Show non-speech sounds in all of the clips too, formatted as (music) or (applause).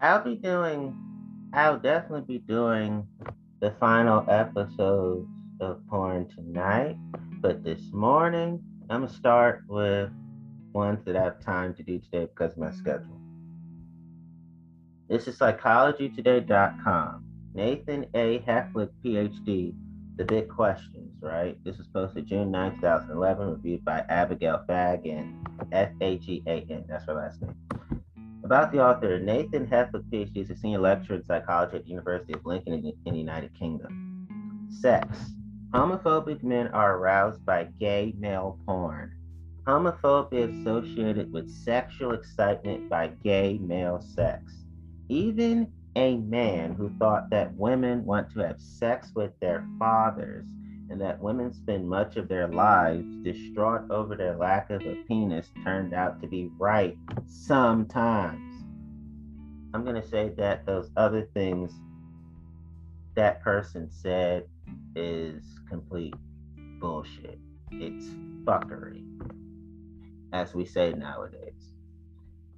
I'll be doing, I'll definitely be doing the final episodes of porn tonight. But this morning, I'm gonna start with ones that I have time to do today because of my schedule. This is psychologytoday.com. Nathan A. Heflick, PhD, The Big Questions, right? This was posted June 9, 2011, reviewed by Abigail Fagan, F A G A N. That's her last name. About the author, Nathan Heflick, PhD, is a senior lecturer in psychology at the University of Lincoln in, in the United Kingdom. Sex. Homophobic men are aroused by gay male porn. Homophobia associated with sexual excitement by gay male sex. Even a man who thought that women want to have sex with their fathers and that women spend much of their lives distraught over their lack of a penis turned out to be right sometimes. I'm going to say that those other things that person said is complete bullshit. It's fuckery, as we say nowadays.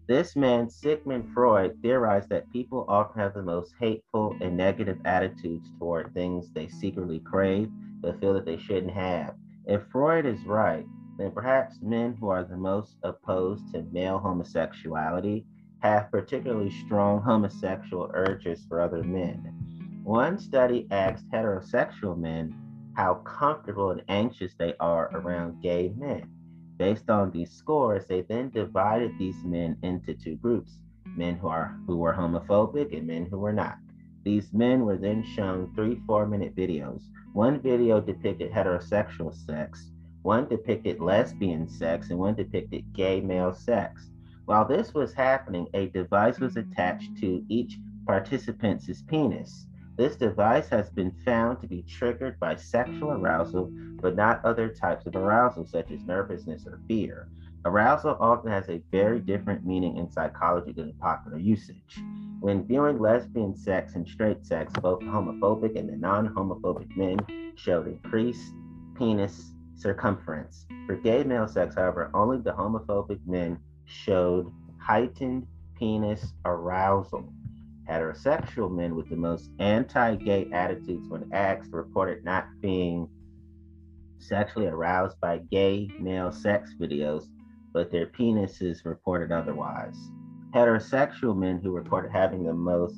This man, Sigmund Freud, theorized that people often have the most hateful and negative attitudes toward things they secretly crave but feel that they shouldn't have. If Freud is right, then perhaps men who are the most opposed to male homosexuality have particularly strong homosexual urges for other men. One study asked heterosexual men how comfortable and anxious they are around gay men. Based on these scores, they then divided these men into two groups men who are who were homophobic and men who were not. These men were then shown three four minute videos. One video depicted heterosexual sex, one depicted lesbian sex, and one depicted gay male sex. While this was happening, a device was attached to each participant's penis. This device has been found to be triggered by sexual arousal, but not other types of arousal, such as nervousness or fear. Arousal often has a very different meaning in psychology than in popular usage. When viewing lesbian sex and straight sex, both homophobic and the non homophobic men showed increased penis circumference. For gay male sex, however, only the homophobic men showed heightened penis arousal. Heterosexual men with the most anti gay attitudes, when asked, reported not being sexually aroused by gay male sex videos, but their penises reported otherwise. Heterosexual men who reported having the most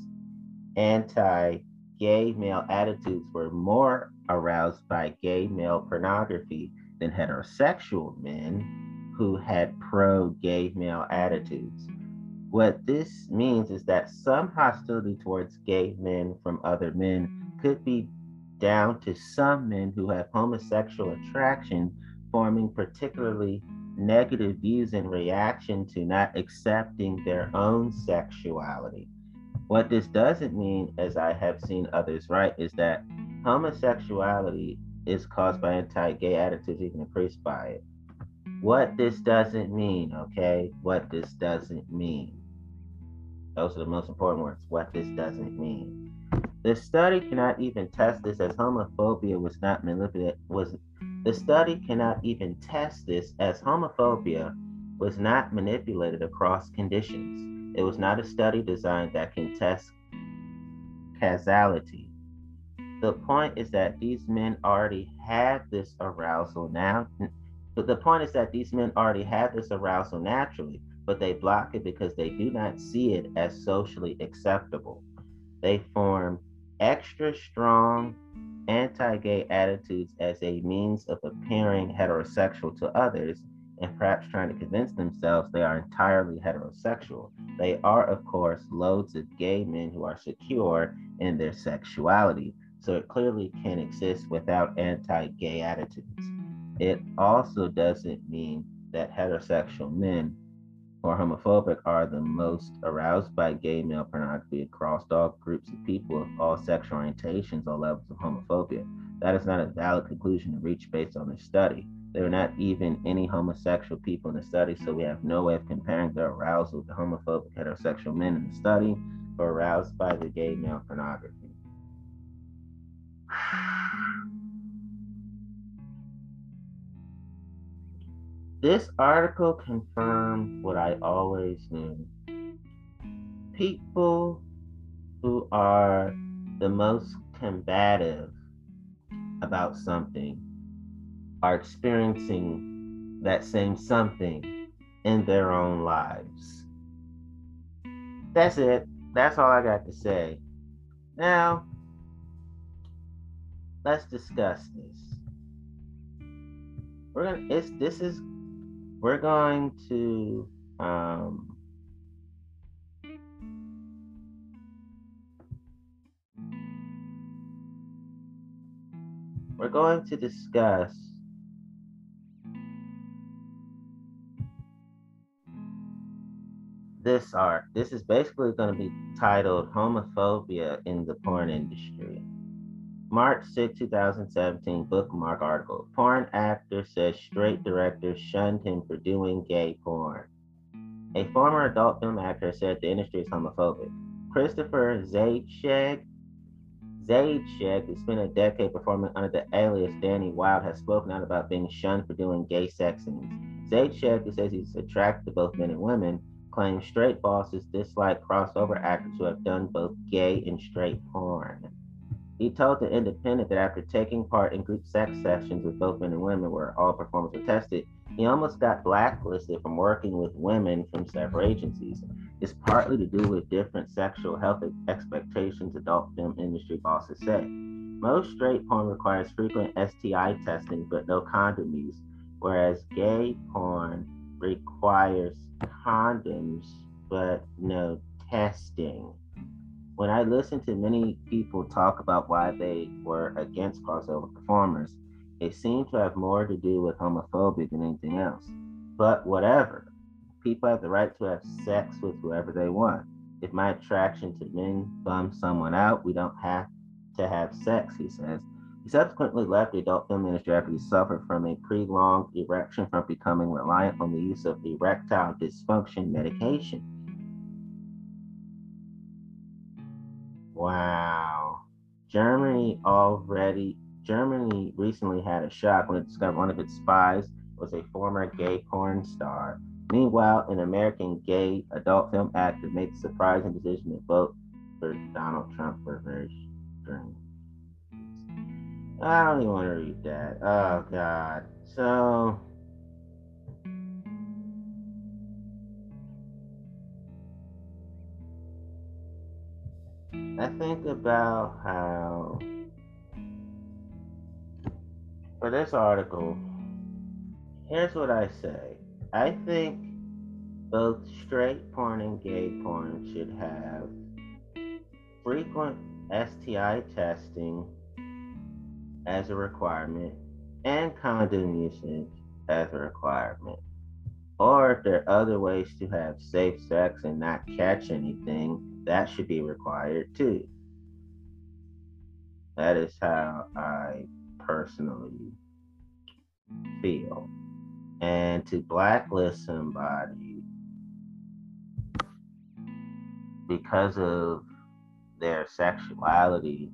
anti gay male attitudes were more aroused by gay male pornography than heterosexual men who had pro gay male attitudes. What this means is that some hostility towards gay men from other men could be down to some men who have homosexual attraction forming particularly negative views in reaction to not accepting their own sexuality. What this doesn't mean, as I have seen others write, is that homosexuality is caused by anti gay attitudes, even increased by it. What this doesn't mean, okay? What this doesn't mean those are the most important words. What this doesn't mean. The study cannot even test this as homophobia was not manipulated. Was the study cannot even test this as homophobia was not manipulated across conditions. It was not a study designed that can test causality. The point is that these men already have this arousal now. But the point is that these men already have this arousal naturally but they block it because they do not see it as socially acceptable. They form extra strong anti gay attitudes as a means of appearing heterosexual to others and perhaps trying to convince themselves they are entirely heterosexual. They are, of course, loads of gay men who are secure in their sexuality, so it clearly can exist without anti gay attitudes. It also doesn't mean that heterosexual men or homophobic are the most aroused by gay male pornography across all groups of people of all sexual orientations or levels of homophobia. That is not a valid conclusion to reach based on this study. There are not even any homosexual people in the study, so we have no way of comparing their arousal to homophobic heterosexual men in the study or aroused by the gay male pornography. This article confirmed what I always knew. people who are the most combative about something are experiencing that same something in their own lives. That's it. That's all I got to say. Now, let's discuss this. We're gonna. It's this is. We're going to. Um, we're going to discuss this art. This is basically going to be titled Homophobia in the Porn Industry. March 6, 2017, bookmark article. Porn actor says straight director shunned him for doing gay porn. A former adult film actor said the industry is homophobic. Christopher Zeischegg, Zeischegg, who spent a decade performing under the alias Danny Wylde, has spoken out about being shunned for doing gay sex scenes. Zeischegg, who says he's attracted to both men and women, claims straight bosses dislike crossover actors who have done both gay and straight porn. He told The Independent that after taking part in group sex sessions with both men and women where all performers were tested, he almost got blacklisted from working with women from several agencies. It's partly to do with different sexual health expectations adult film industry bosses say. Most straight porn requires frequent STI testing but no condom use, whereas gay porn requires condoms but no testing. When I listen to many people talk about why they were against crossover performers, it seemed to have more to do with homophobia than anything else. But whatever, people have the right to have sex with whoever they want. If my attraction to men bums someone out, we don't have to have sex, he says. He subsequently left the adult film industry after he suffered from a prolonged erection from becoming reliant on the use of erectile dysfunction medication. Wow. Germany already Germany recently had a shock when it discovered one of its spies was a former gay porn star. Meanwhile, an American gay adult film actor made the surprising decision to vote for Donald Trump for very strange I don't even want to read that. Oh God. So I think about how for this article, here's what I say. I think both straight porn and gay porn should have frequent STI testing as a requirement and condom usage as a requirement. Or if there are other ways to have safe sex and not catch anything, that should be required too. That is how I personally feel. And to blacklist somebody because of their sexuality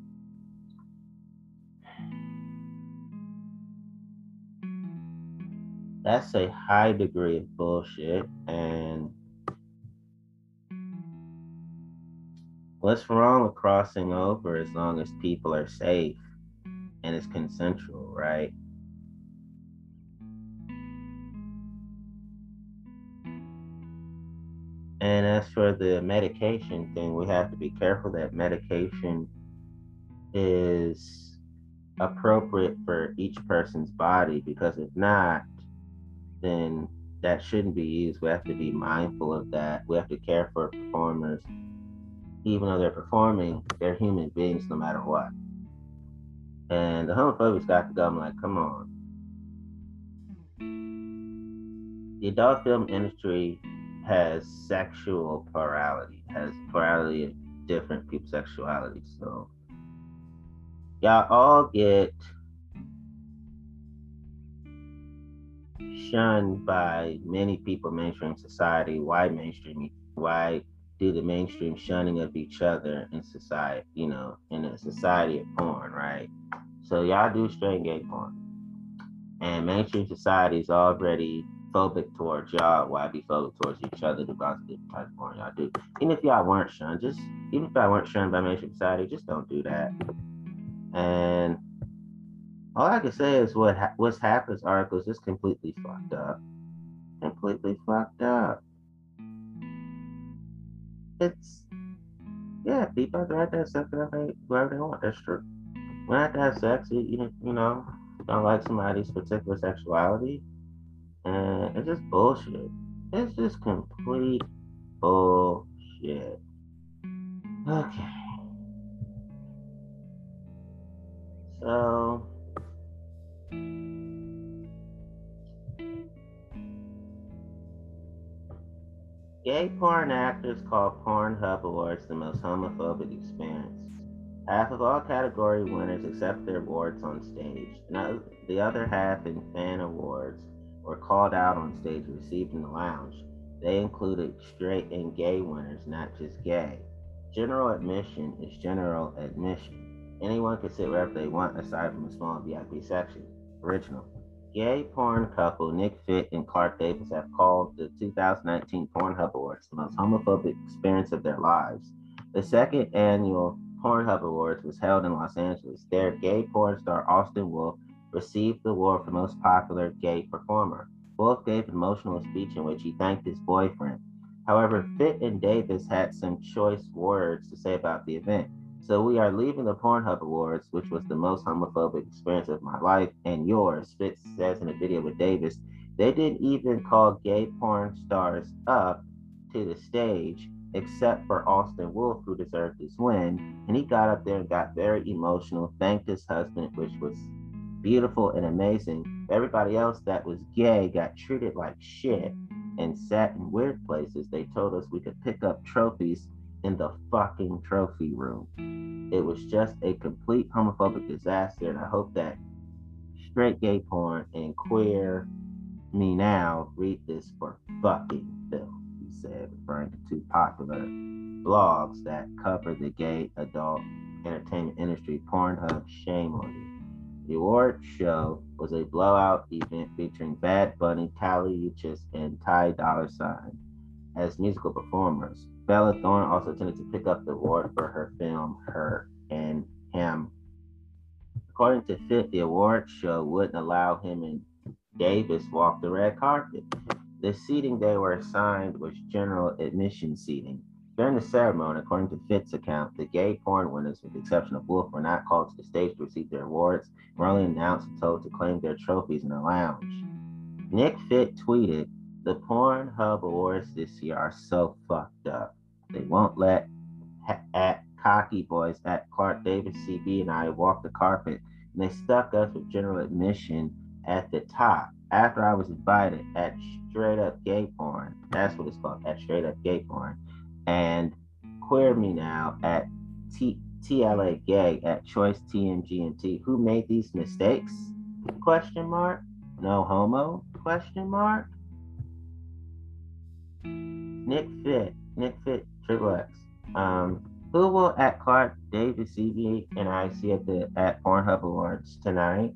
that's a high degree of bullshit and what's wrong with crossing over as long as people are safe and it's consensual right and as for the medication thing we have to be careful that medication is appropriate for each person's body because if not then that shouldn't be used. We have to be mindful of that. We have to care for performers. Even though they're performing, they're human beings no matter what. And the homophobia got to go. I'm like, come on. The adult film industry has sexual plurality, has plurality of different people's sexuality. So y'all all get shunned by many people mainstream society. Why mainstream? Why do the mainstream shunning of each other in society? You know, in a society of porn, right? So y'all do straight gay porn, and mainstream society is already phobic towards y'all, why be phobic towards each other because of the type of porn y'all do. Even if y'all weren't shunned, just even if I weren't shunned by mainstream society, just don't do that. And all I can say is what ha- what's happened articles is completely fucked up. Completely fucked up. It's yeah, people have the right to have sex whatever they want. That's true. When I have to have sex, you, you, you know, don't like somebody's particular sexuality, and it's just bullshit. It's just complete bullshit. Okay. So Gay porn actors call Pornhub Awards the most homophobic experience. Half of all category winners accept their awards on stage. The other half in fan awards were called out on stage received in the lounge. They included straight and gay winners, not just gay. General admission is general admission. Anyone can sit wherever they want aside from a small VIP section. Original. Gay porn couple Nick Fitt and Clark Davis have called the 2019 Pornhub Awards the most homophobic experience of their lives. The second annual Pornhub Awards was held in Los Angeles. Their gay porn star Austin Wolf received the award for most popular gay performer. Wolf gave an emotional speech in which he thanked his boyfriend. However, Fitt and Davis had some choice words to say about the event. So we are leaving the Pornhub Awards, which was the most mm. homophobic experience of my life and yours, Fitz says in a video with Davis. They didn't even call gay porn stars up to the stage, except for Austin Wolf, who deserved his win. And he got up there and got very emotional, thanked his husband, which was beautiful and amazing. Everybody else that was gay got treated like shit and sat in weird places. They told us we could pick up trophies in the fucking trophy room. It was just a complete homophobic disaster, and I hope that straight gay porn and queer me now read this for fucking Bill, he said, referring to two popular blogs that cover the gay adult entertainment industry, Pornhub, shame on you. The award show was a blowout event featuring Bad Bunny, Kali Uchis, and Ty Dolla Sign as musical performers. Bella Thorne also tended to pick up the award for her film Her and Him. According to Fitt, the award show wouldn't allow him and Davis walk the red carpet. The seating they were assigned was general admission seating. During the ceremony, according to Fitt's account, the gay porn winners, with the exception of Wolf, were not called to the stage to receive their awards, were only announced and told to claim their trophies in the lounge. Nick Fitt tweeted, The Pornhub Awards this year are so fucked up. They won't let at cocky boys at Clark mm. Davis CB and I walk the carpet, and they stuck us with general admission at the top. After I was invited at Straight Up Gay Porn, that's what it's called, at Straight Up Gay Porn, and Queer Me Now at T- TLA Gay at Choice TMG and T. Who made these mistakes? Question mark. No homo? Question mark. Nick Fitt. Nick Fitt Triple X. Um, who will at Clark Davis CV and I see at the at Pornhub Awards tonight?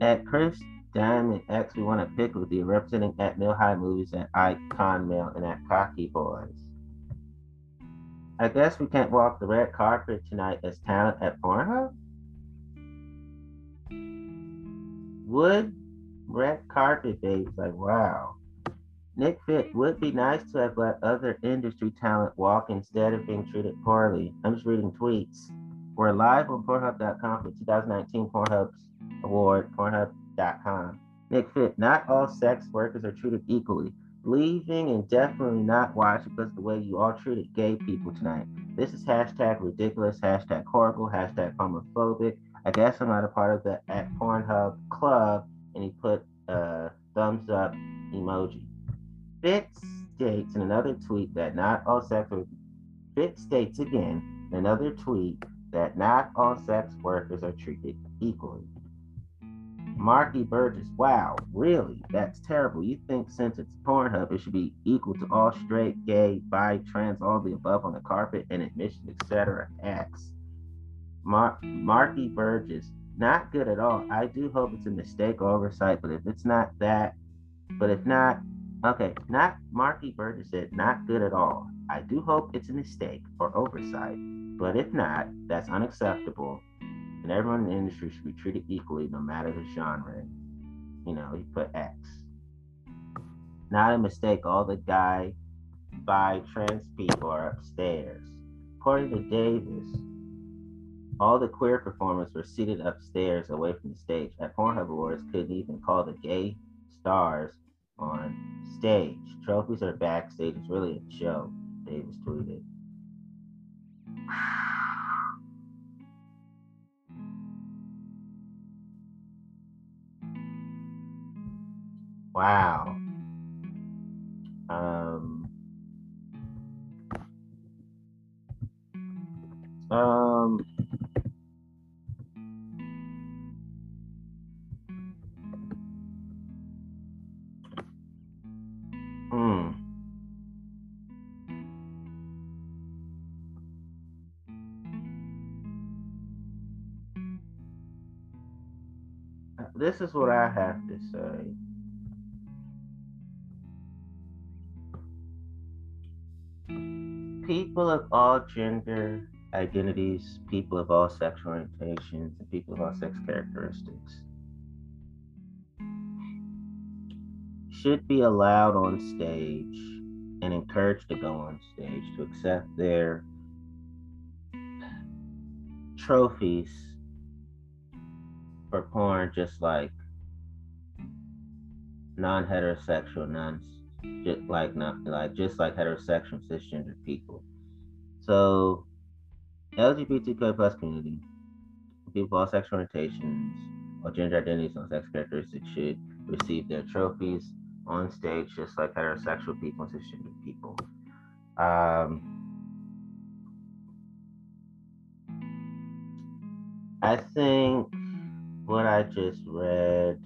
At Chris Diamond X, we want to pick with you, representing at Mill High Movies at Icon Male and at Cocky Boys. I guess we can't walk the red carpet tonight as talent at Pornhub. Would red carpet babes like wow. Nick Fitt would be nice to have let other industry talent walk instead of being treated poorly. I'm just reading tweets. We're live on Pornhub.com for 2019 Pornhub's award, Pornhub.com. Nick Fitt, not all sex workers are treated equally. Leaving and definitely not watching because the way you all treated gay people tonight. This is hashtag ridiculous, hashtag horrible, hashtag homophobic. I guess I'm not a part of the at Pornhub club. And he put a thumbs up emoji. Fitz states in another tweet that not all sex workers. Fitz states again in another tweet that not all sex workers are treated equally. Marky Burgess, wow, really? That's terrible. You think since it's Pornhub, it should be equal to all straight, gay, bi, trans, all the above on the carpet and admission, etc. X. Mar- Marky Burgess, not good at all. I do hope it's a mistake or oversight, but if it's not that, but if not, okay, not Marky Burgess said not good at all. I do hope it's a mistake or oversight, but if not, that's unacceptable, and everyone in the industry should be treated equally no matter the genre. You know, he put X. Not a mistake, all the guy by trans people are upstairs. According to Davis, all the queer performers were seated upstairs away from the stage. At Pornhub Awards, couldn't even call the gay stars on stage. Trophies are backstage. It's really a show, Davis tweeted. (sighs) Wow. Um, um, This is what I have to say. people of all gender identities, people of all sexual orientations, and people of all sex characteristics should be allowed on stage and encouraged to go on stage to accept their trophies for porn just like non-heterosexual non just like not like just like heterosexual cisgender people. So LGBTQ plus community, people of all sexual orientations or gender identities and sex characteristics should receive their trophies on stage just like heterosexual people and cisgender people. Um, I think what I just read,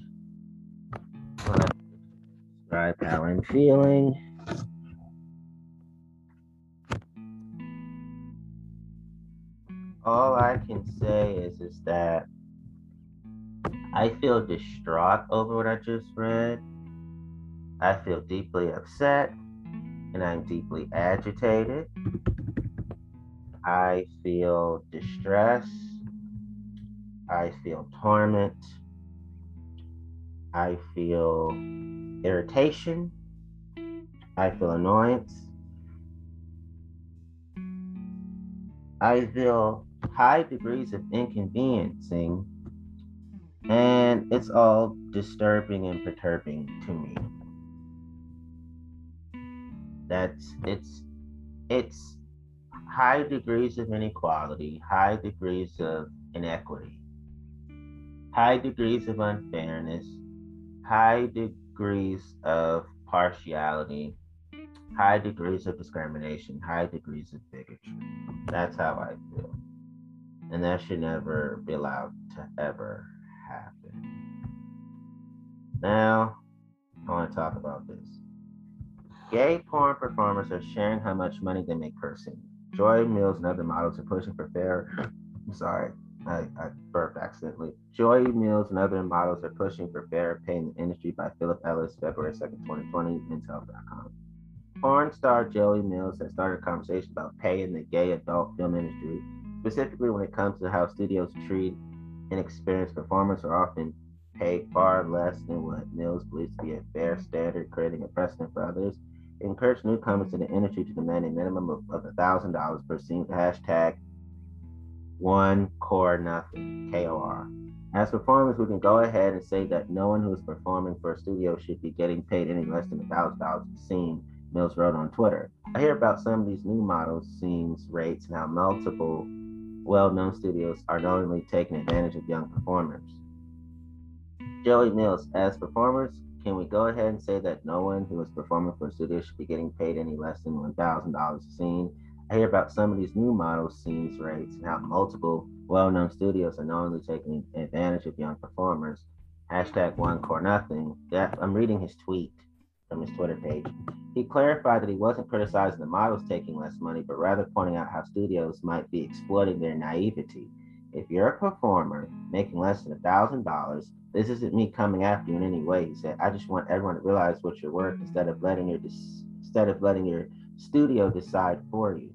what I describe how I'm feeling. All I can say is is that I feel distraught over what I just read. I feel deeply upset and I'm deeply agitated. I feel distress. I feel torment. I feel irritation. I feel annoyance. I feel high degrees of inconveniencing, and it's all disturbing and perturbing to me. That's it's it's high degrees of inequality, high degrees of inequity, high degrees of unfairness, high degrees of partiality, high degrees of discrimination, high degrees of bigotry. That's how I feel. And that should never be allowed to ever happen. Now, I want to talk about this. Gay porn performers are sharing how much money they make per scene. Joey Mills and other models are pushing for fair. I'm sorry, I, I burped accidentally. Joey Mills and other models are pushing for fair pay in the industry by Philip Ellis, February 2nd, 2020, Intel.com. Porn star Joey Mills has started a conversation about pay in the gay adult film industry, specifically when it comes to how studios treat inexperienced performers are often paid far less than what Mills believes to be a fair standard, creating a precedent for others. It encouraged newcomers to the industry to demand a minimum of, of $1,000 per scene. Hashtag one core nothing KOR. As performers, we can go ahead and say that no one who is performing for a studio should be getting paid any less than a thousand dollars a scene. Mills wrote on Twitter. I hear about some of these new models, scenes, rates, and how multiple well-known studios are knowingly taking advantage of young performers. Joey Mills, as performers, can we go ahead and say that no one who is performing for a studio should be getting paid any less than $1,000 a scene? Hear about some of these new model scenes rates and how multiple well-known studios are knowingly taking advantage of young performers. Hashtag one core nothing. That I'm reading his tweet from his Twitter page. He clarified that he wasn't criticizing the models taking less money, but rather pointing out how studios might be exploiting their naivety if you're a performer making less than a thousand dollars, this isn't me coming after you in any way. He said, I just want everyone to realize what you're worth instead of letting your instead of letting your studio decide for you.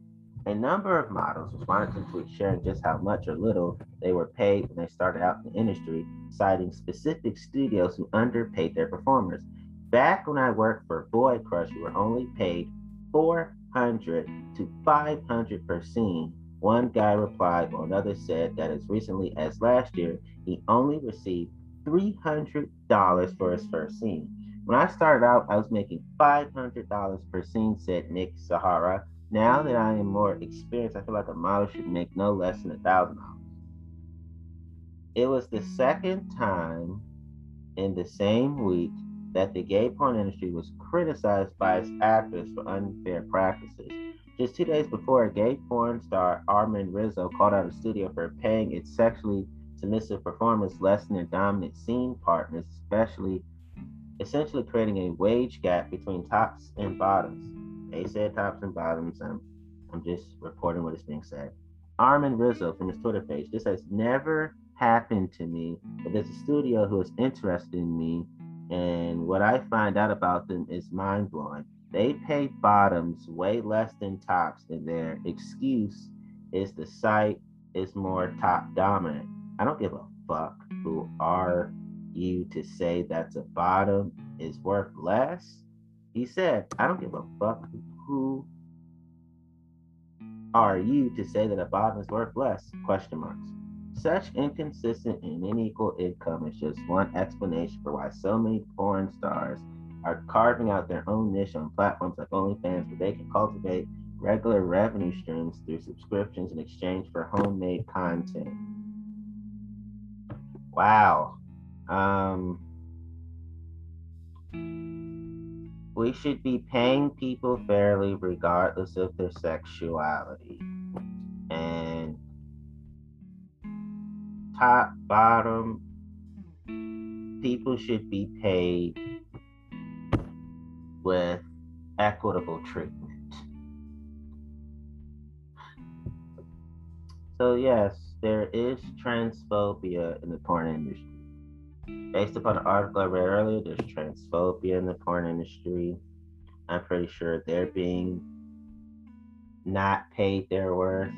A number of models responded to tweets sharing just how much or little they were paid when they started out in the industry, citing specific studios who underpaid their performers. Back when I worked for Boy Crush, we were only paid 400 to 500 per scene. One guy replied, while another said that as recently as last year, he only received $300 for his first scene. When I started out, I was making $500 per scene, said Nick Sahara. Now that I am more experienced, I feel like a model should make no less than a $1,000. It was the second time in the same week that the gay porn industry was criticized by its actors for unfair practices. Just two days before, a gay porn star, Armond Rizzo, called out a studio for paying its sexually submissive performers less than their dominant scene partners, especially essentially creating a wage gap between tops and bottoms. They said tops and bottoms. I'm, I'm just reporting what is being said. Armond Rizzo from his Twitter page. This has never happened to me, but there's a studio who is interested in me, and what I find out about them is mind blowing. They pay bottoms way less than tops, and their excuse is the site is more top dominant. I don't give a fuck who are you to say that a bottom is worth less. He said, I don't give a fuck who are you to say that a bottom is worth less? Question marks. Such inconsistent and unequal income is just one explanation for why so many porn stars are carving out their own niche on platforms like OnlyFans where they can cultivate regular revenue streams through subscriptions in exchange for homemade content. Wow. Um, we should be paying people fairly regardless of their sexuality. And top, bottom, people should be paid with equitable treatment. So, yes, there is transphobia in the porn industry. Based upon an article I read earlier, there's transphobia in the porn industry. I'm pretty sure they're being not paid their worth.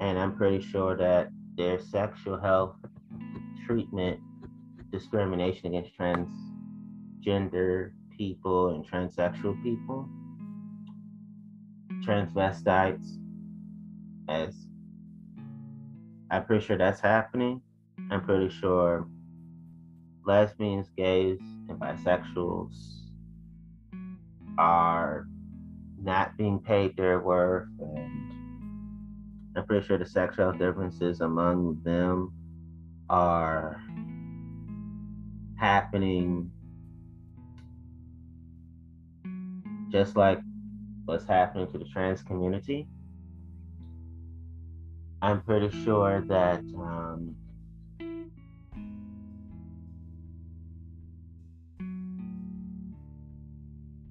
And I'm pretty sure that their sexual health treatment discrimination against transgender people and transsexual people, transvestites, as I'm pretty sure that's happening. I'm pretty sure lesbians, gays, and bisexuals are not being paid their worth, and I'm pretty sure the sexual differences among them are happening just like what's happening to the trans community. I'm pretty sure that um,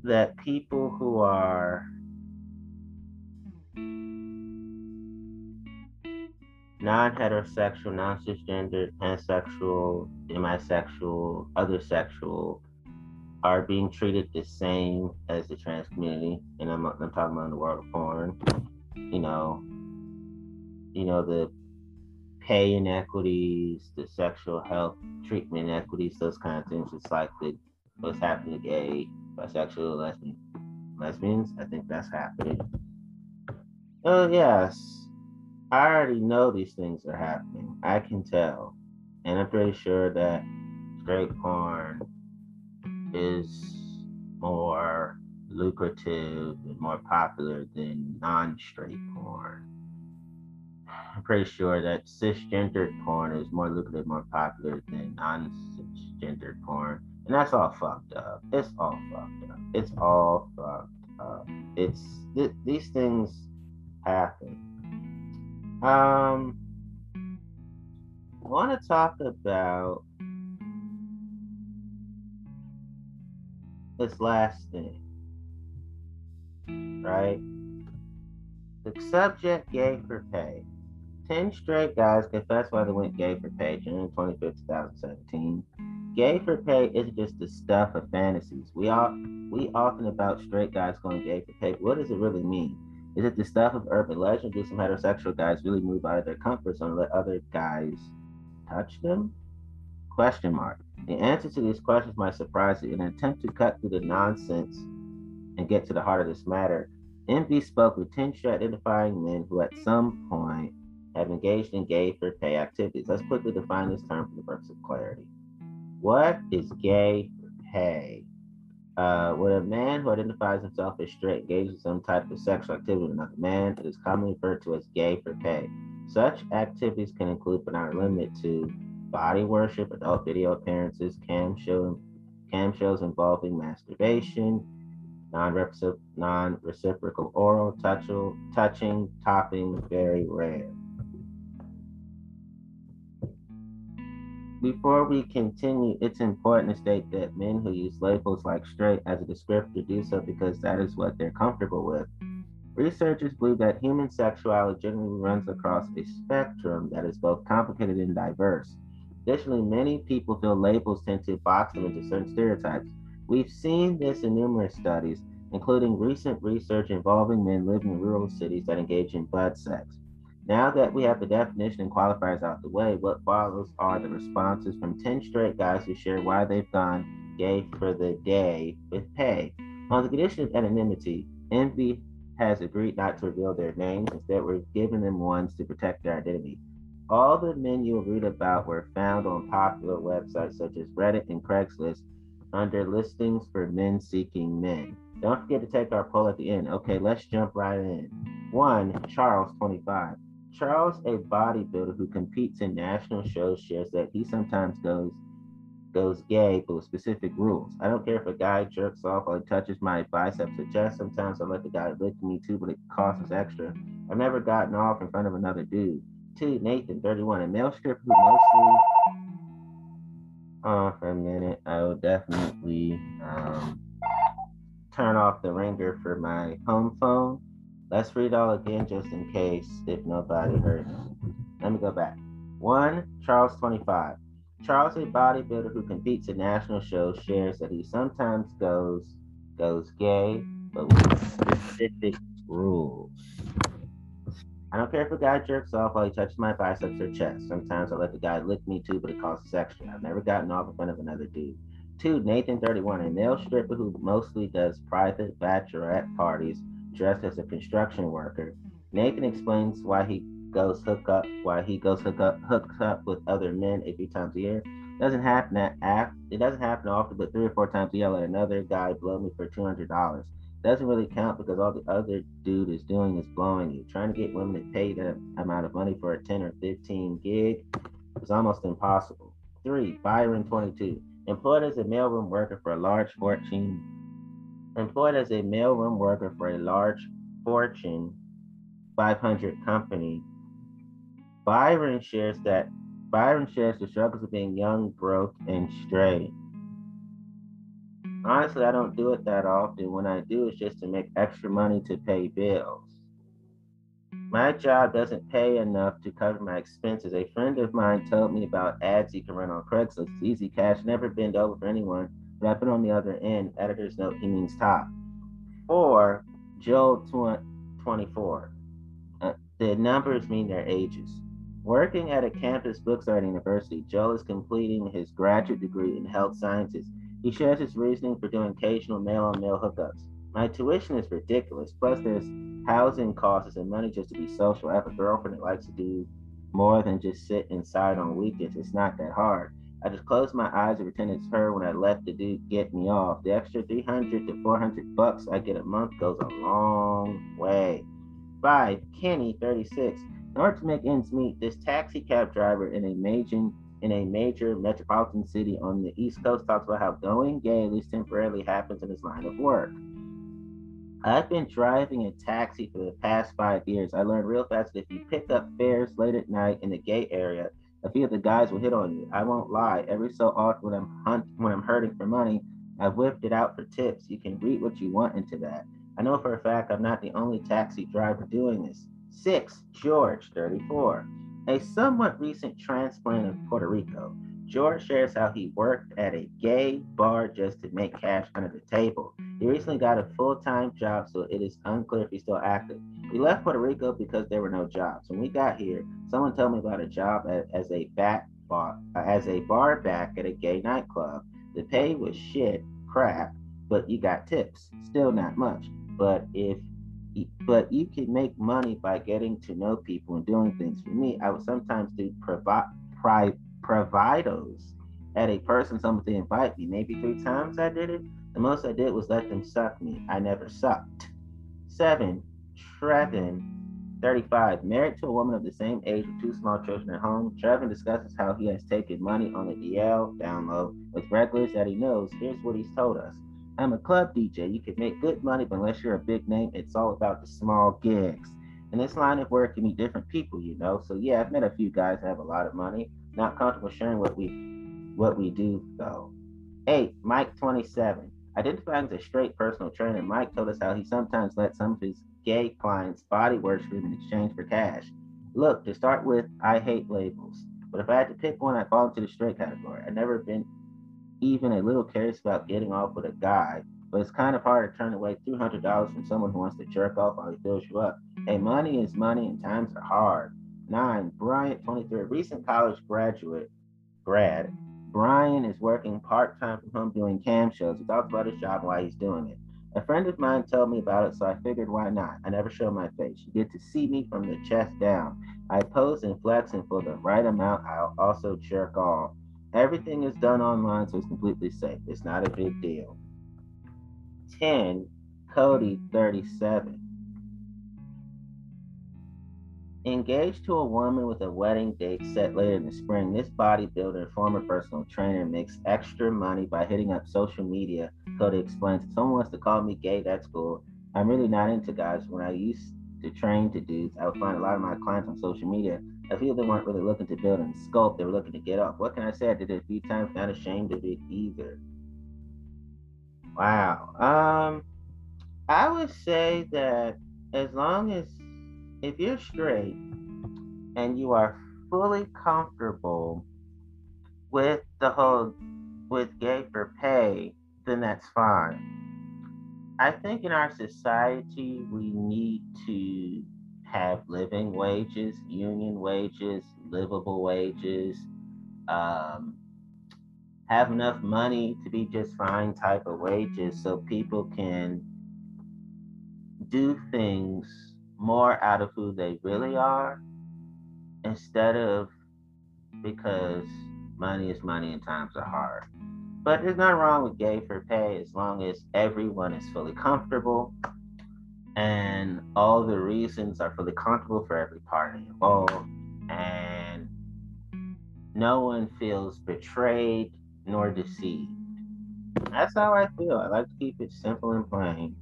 that people who are non-heterosexual, non-cisgender, pansexual, demisexual, other sexual are being treated the same as the trans community, and I'm, I'm talking about in the world of porn. You know, you know, the pay inequities, the sexual health treatment inequities, those kind of things. It's like the what's happening to gay, bisexual, lesbian, lesbians. I think that's happening. Oh yes, I already know these things are happening. I can tell, and I'm pretty sure that straight porn is more lucrative and more popular than non-straight porn. I'm pretty sure that cisgendered porn is more lucrative, more popular than non-cisgendered porn, and that's all fucked up. It's all fucked up. It's all fucked up. It's th- these things happen. Um, I want to talk about this last thing, right? The subject gay for pay 10 straight guys confess why they went gay for pay, June 25, 2017. Gay for pay isn't just the stuff of fantasies. We all we often about straight guys going gay for pay. What does it really mean? Is it the stuff of urban legend? Do some heterosexual guys really move out of their comfort zone and let other guys touch them? Question mark. The answer to these questions might surprise you. In an attempt to cut through the nonsense and get to the heart of this matter, Envy spoke with 10 identifying men who at some point have engaged in gay for pay activities. Let's quickly define this term for the purpose of clarity. What is gay pay? Uh, when a man who identifies himself as straight engages in some type of sexual activity with another man, it is commonly referred to as gay for pay. Such activities can include, but not limited to, body worship, adult video appearances, cam, show, cam shows involving masturbation, non-reciprocal oral, touching, touching, topping, very rare. Before we continue, it's important to state that men who use labels like straight as a descriptor do so because that is what they're comfortable with. Researchers believe that human sexuality generally runs across a spectrum that is both complicated and diverse. Additionally, many people feel labels tend to box them into certain stereotypes. We've seen this in numerous studies, including recent research involving men living in rural cities that engage in bud sex. Now that we have the definition and qualifiers out the way, what follows are the responses from 10 straight guys who share why they've gone gay for the day with pay. On the condition of anonymity, Envy has agreed not to reveal their names. Instead, we're giving them ones to protect their identity. All the men you'll read about were found on popular websites such as Reddit and Craigslist under listings for men seeking men. Don't forget to take our poll at the end. Okay, let's jump right in. One, Charles, 25. Charles, a bodybuilder who competes in national shows, shares that he sometimes goes goes gay, but with specific rules. I don't care if a guy jerks off or touches my biceps or chest. Sometimes I let the guy lick me too, but it costs us extra. I've never gotten off in front of another dude. Two, Nathan, 31, a male stripper who mostly. Oh, for a minute, I will definitely um, turn off the ringer for my home phone Let's read all again just in case if nobody heard Let me go back. One, Charles 25. Charles, a bodybuilder who competes in national shows, shares that he sometimes goes goes gay, but with specific rules. I don't care if a guy jerks off while he touches my biceps or chest. Sometimes I let the guy lick me too, but it costs extra. I've never gotten off in front of another dude. Two, Nathan 31, a male stripper who mostly does private bachelorette parties dressed as a construction worker. Mm-hmm. Nathan explains why he goes hook up, why he goes hook up, hooks up with other men a few times a year. Doesn't happen at it doesn't happen often, but three or four times a year, let another guy blow me for two hundred dollars. Doesn't really count because all the other dude is doing is blowing you. Trying to get women to pay that amount of money for a ten or fifteen gig is almost impossible. Three, Byron twenty two. Employed as a mailroom worker for a large Fortune employed as a mailroom worker for a large Fortune 500 company. Byron shares that Byron shares the struggles of being young, broke, and straight. Honestly, I don't do it that often. When I do, it's just to make extra money to pay bills. My job doesn't pay enough to cover my expenses. A friend of mine told me about ads you can run on Craigslist. It's easy cash, never bend over for anyone I on the other end, editor's note, he means top. Four, Joe 24. Uh, the numbers mean their ages. Working at a campus bookstore at university, Joe is completing his graduate degree in health sciences. He shares his reasoning for doing occasional male on male hookups. My tuition is ridiculous. Plus, there's housing costs and money just to be social. I have a girlfriend that likes to do more than just sit inside on weekends. It's not that hard. I just closed my eyes and pretend it's her when I the dude get me off. The extra 300 to 400 bucks I get a month goes a long way. Five, Kenny, 36. In order to make ends meet, this taxi cab driver in a major in a major metropolitan city on the East Coast talks about how going gay at least temporarily happens in his line of work. I've been driving a taxi for the past five years. I learned real fast that if you pick up fares late at night in the gay area, a few of the guys will hit on you. I won't lie. Every so often when I'm hunt when I'm hurting for money, I've whipped it out for tips. You can read what you want into that. I know for a fact I'm not the only taxi driver doing this. Six, George, 34. A somewhat recent transplant of Puerto Rico. George shares how he worked at a gay bar just to make cash under the table. He recently got a full time job, so it is unclear if he's still active. We left Puerto Rico because there were no jobs. When we got here, someone told me about a job at, as a back bar, as a bar back at a gay nightclub. The pay was shit, crap, but you got tips. Still not much, but if but you can make money by getting to know people and doing things. For me, I would sometimes do provide pri- providos at a person to invite me. Maybe three times I did it. The most I did was let them suck me. I never sucked. Seven, Trevin, 35, married to a woman of the same age with two small children at home. Trevin discusses how he has taken money on the DL download with regulars that he knows. Here's what he's told us. I'm a club DJ. You can make good money, but unless you're a big name, it's all about the small gigs. In this line of work, you meet different people, you know. So yeah, I've met a few guys that have a lot of money. Not comfortable sharing what we what we do though. Eight, Mike 27. Identifying as a straight personal trainer, Mike told us how he sometimes lets some of his gay clients body worship him in exchange for cash. Look, to start with, I hate labels. But if I had to pick one, I'd fall into the straight category. I've never been even a little curious about getting off with a guy, but it's kind of hard to turn away $300 from someone who wants to jerk off while he fills you up. Hey, money is money and times are hard. Nine, Bryant, 23, recent college graduate, grad. Brian is working part time from home doing cam shows. Talks about his job while he's doing it. A friend of mine told me about it, so I figured why not? I never show my face. You get to see me from the chest down. I pose and flex, and for the right amount, I'll also jerk off. Everything is done online, so it's completely safe. It's not a big deal. 10, Cody 37. Engaged to a woman with a wedding date set later in the spring, this bodybuilder and former personal trainer makes extra money by hitting up social media. Cody explains, if someone wants to call me gay, that's cool. I'm really not into guys. When I used to train to dudes, I would find a lot of my clients on social media I feel they weren't really looking to build and sculpt, they were looking to get off. What can I say? I did it a few times, not ashamed of it either. Wow. Um, I would say that as long as if you're straight and you are fully comfortable with the whole with gay for pay, then that's fine. I think in our society we need to have living wages, union wages, livable wages, um, have enough money to be just fine type of wages so people can do things more out of who they really are instead of because money is money and times are hard. But there's nothing wrong with gay for pay as long as everyone is fully comfortable and all the reasons are fully comfortable for every party involved, and no one feels betrayed nor deceived. That's how I feel. I like to keep it simple and plain.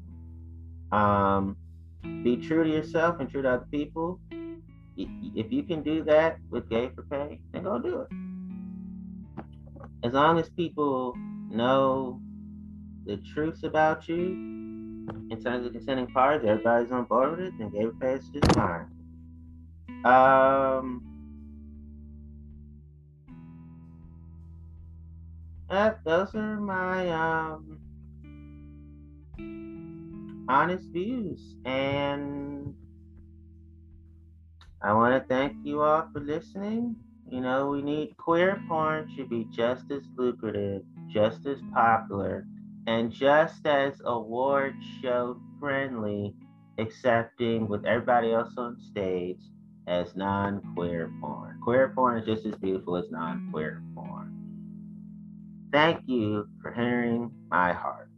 Um, be true to yourself and true to other people. If you can do that with gay for pay, then go do it. As long as people know the truth about you in terms of consenting parties, everybody's on board with it, then gay for pay is just fine. Um, that, those are my um, honest views, and I want to thank you all for listening. You know, we need queer porn should be just as lucrative, just as popular and just as award show friendly, accepting with everybody else on stage as non queer porn. Queer porn is just as beautiful as non queer porn. Thank you for hearing my heart.